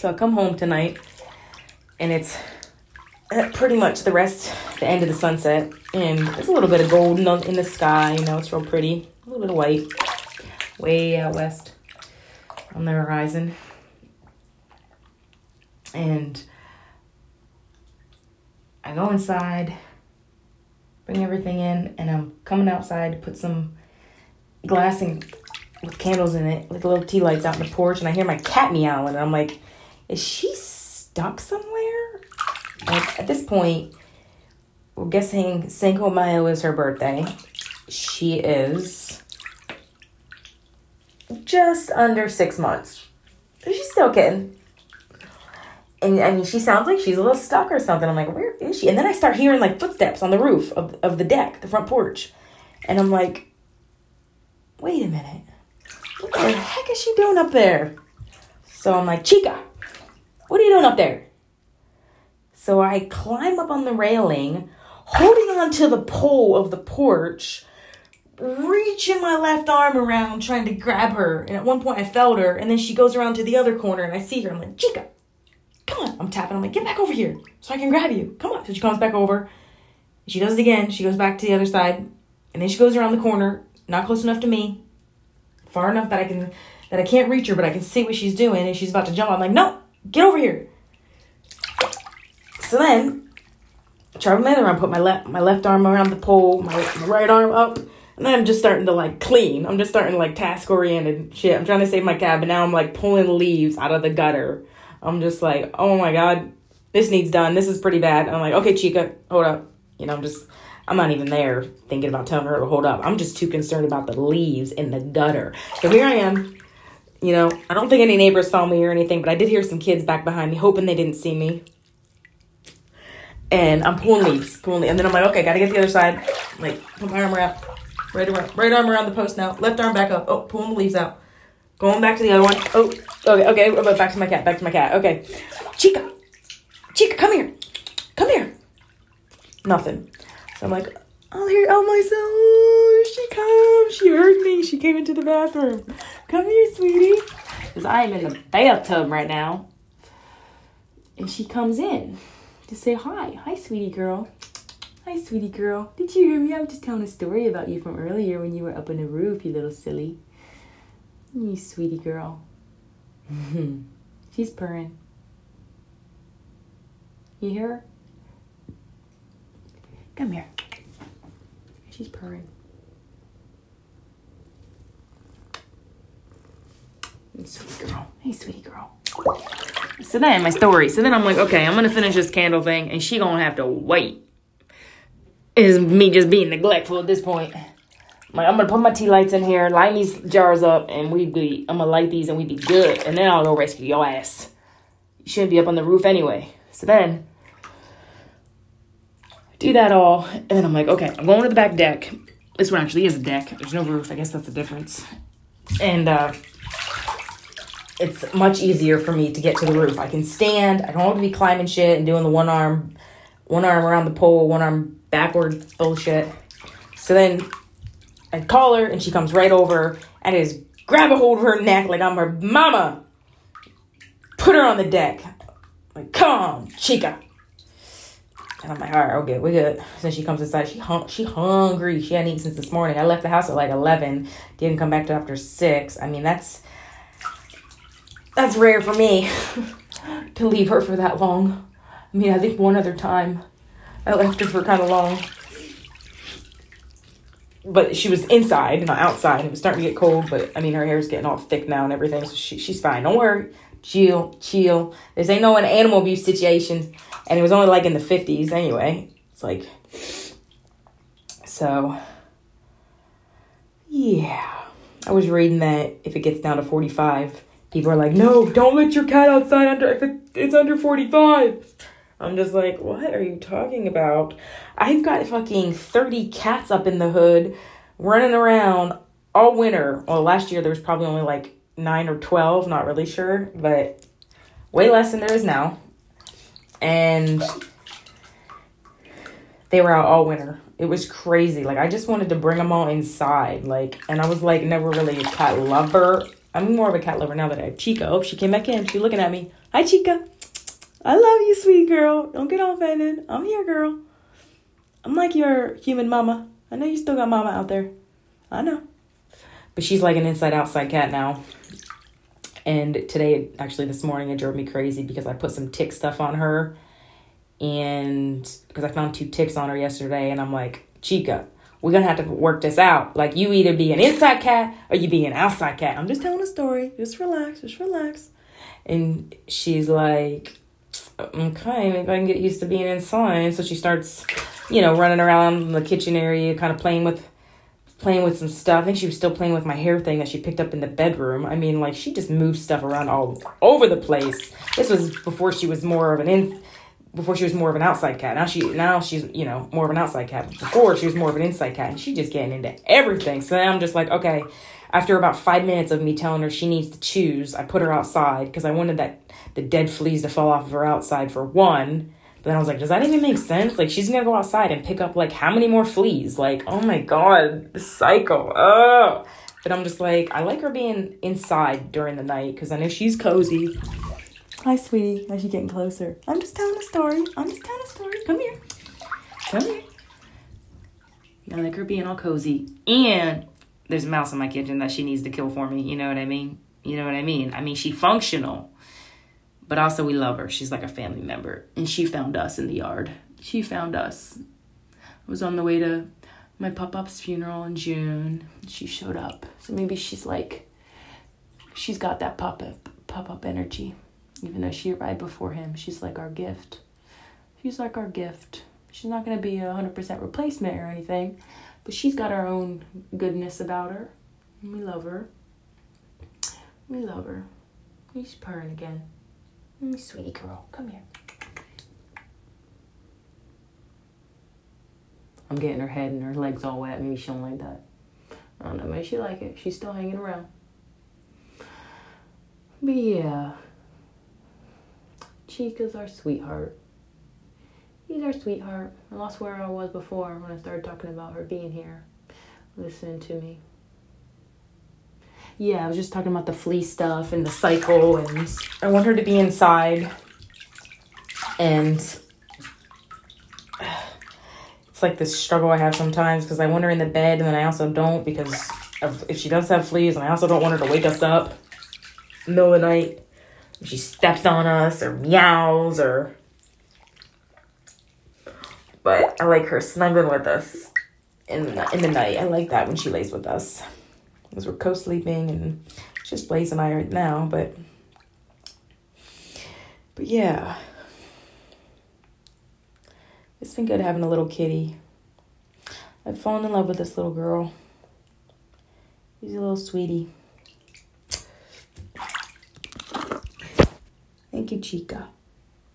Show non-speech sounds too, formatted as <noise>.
So I come home tonight, and it's uh, pretty much the rest, the end of the sunset, and there's a little bit of gold in the, sky. You know, it's real pretty. A little bit of white, way out west on the horizon, and I go inside, bring everything in, and I'm coming outside to put some glass and with candles in it, like little tea lights out on the porch, and I hear my cat meowing, and I'm like, is she stuck somewhere? Like at this point, we're guessing Cinco Mayo is her birthday. She is just under six months. She's still a kitten. And I mean, she sounds like she's a little stuck or something. I'm like, where is she? And then I start hearing like footsteps on the roof of, of the deck, the front porch. And I'm like, wait a minute. What the heck is she doing up there? So I'm like, Chica, what are you doing up there? So I climb up on the railing, holding on to the pole of the porch, reaching my left arm around trying to grab her. And at one point I felt her, and then she goes around to the other corner and I see her. I'm like, Chica, come on. I'm tapping. I'm like, get back over here so I can grab you. Come on. So she comes back over. She does it again. She goes back to the other side. And then she goes around the corner, not close enough to me, far enough that I can that I can't reach her, but I can see what she's doing, and she's about to jump. I'm like, no, get over here. So then, my other arm, put my left my left arm around the pole, my, my right arm up, and then I'm just starting to like clean. I'm just starting to like task oriented shit. I'm trying to save my cat, but now I'm like pulling leaves out of the gutter. I'm just like, oh my god, this needs done. This is pretty bad. I'm like, okay, Chica, hold up. You know, I'm just I'm not even there thinking about telling her to hold up. I'm just too concerned about the leaves in the gutter. So here I am. You know, I don't think any neighbors saw me or anything, but I did hear some kids back behind me, hoping they didn't see me. And I'm pulling leaves, pulling leaves. And then I'm like, okay, gotta get the other side. Like, put my arm around, right around, right arm around the post now. Left arm back up. Oh, pulling the leaves out. Going back to the other one. Oh, okay, okay. Oh, back to my cat. Back to my cat. Okay, Chica, Chica, come here, come here. Nothing. So I'm like, I'll hear oh myself. Oh, she comes. She heard me. She came into the bathroom. Come here, sweetie. Because I am in the bathtub right now. And she comes in to say hi. Hi, sweetie girl. Hi, sweetie girl. Did you hear me? I'm just telling a story about you from earlier when you were up on the roof, you little silly. You sweetie girl. <laughs> She's purring. You hear her? Come here. She's purring. Sweet girl. Hey, sweetie girl. So then my story. So then I'm like, okay, I'm gonna finish this candle thing, and she gonna have to wait. Is me just being neglectful at this point. Like, I'm gonna put my tea lights in here, line these jars up, and we be. I'm gonna light these, and we be good, and then I'll go rescue your ass. You shouldn't be up on the roof anyway. So then do that all, and then I'm like, okay, I'm going to the back deck. This one actually is a deck. There's no roof. I guess that's the difference. And uh, it's much easier for me to get to the roof. I can stand. I don't have to be climbing shit and doing the one arm, one arm around the pole, one arm backward bullshit. So then I call her, and she comes right over and is grab a hold of her neck like I'm her mama. Put her on the deck. Like, come on, chica. And I'm like, all right, okay, we good. So she comes inside. She hung, she hungry. She hadn't eaten since this morning. I left the house at like eleven. Didn't come back to after six. I mean, that's that's rare for me <laughs> to leave her for that long. I mean, I think one other time I left her for kind of long, but she was inside, not outside. It was starting to get cold, but I mean, her hair's getting all thick now and everything, so she, she's fine. Don't worry. Chill, chill. This ain't no an animal abuse situation and it was only like in the 50s anyway. It's like, so, yeah. I was reading that if it gets down to 45, people are like, no, don't let your cat outside under if it's under 45. I'm just like, what are you talking about? I've got fucking 30 cats up in the hood running around all winter. Well, last year there was probably only like nine or 12, not really sure, but way less than there is now and they were out all winter. It was crazy. Like I just wanted to bring them all inside. Like, and I was like never really a cat lover I'm more of a cat lover now that I have Chica. Oh, she came back in. She's looking at me. Hi, Chica. I love you, sweet girl. Don't get offended. I'm here, girl. I'm like your human mama. I know you still got mama out there. I know. But she's like an inside outside cat now. And today, actually, this morning, it drove me crazy because I put some tick stuff on her. And because I found two ticks on her yesterday, and I'm like, Chica, we're gonna have to work this out. Like, you either be an inside cat or you be an outside cat. I'm just telling a story. Just relax, just relax. And she's like, okay, maybe I can get used to being inside. So she starts, you know, running around the kitchen area, kind of playing with playing with some stuff. I think she was still playing with my hair thing that she picked up in the bedroom. I mean, like she just moved stuff around all over the place. This was before she was more of an in before she was more of an outside cat. Now she now she's, you know, more of an outside cat. Before she was more of an inside cat and she just getting into everything. So then I'm just like, okay, after about 5 minutes of me telling her she needs to choose, I put her outside because I wanted that the dead fleas to fall off of her outside for one but then I was like, does that even make sense? Like, she's gonna go outside and pick up like how many more fleas? Like, oh my god, the cycle. Oh. But I'm just like, I like her being inside during the night because I know she's cozy. Hi, sweetie. As you're getting closer? I'm just telling a story. I'm just telling a story. Come here. Come here. I like her being all cozy. And there's a mouse in my kitchen that she needs to kill for me. You know what I mean? You know what I mean? I mean, she functional but also we love her. She's like a family member. And she found us in the yard. She found us. I was on the way to my pop up's funeral in June. She showed up. So maybe she's like, she's got that pop up pop up energy. Even though she arrived before him, she's like our gift. She's like our gift. She's not going to be a 100% replacement or anything, but she's got her own goodness about her. We love her. We love her. He's purring again. Mm, sweetie girl, come here. I'm getting her head and her legs all wet. Maybe she don't like that. I don't know. Maybe she like it. She's still hanging around. But yeah, Chica's our sweetheart. He's our sweetheart. I lost where I was before when I started talking about her being here, listening to me yeah, I was just talking about the flea stuff and the cycle, and I want her to be inside. And it's like this struggle I have sometimes because I want her in the bed, and then I also don't because if she does have fleas, and I also don't want her to wake us up middle of the night. She steps on us or meows or. But I like her snuggling with us in the, in the night. I like that when she lays with us because we're co-sleeping and just Blaze and I right now, but but yeah. It's been good having a little kitty. I've fallen in love with this little girl. He's a little sweetie. Thank you, Chica.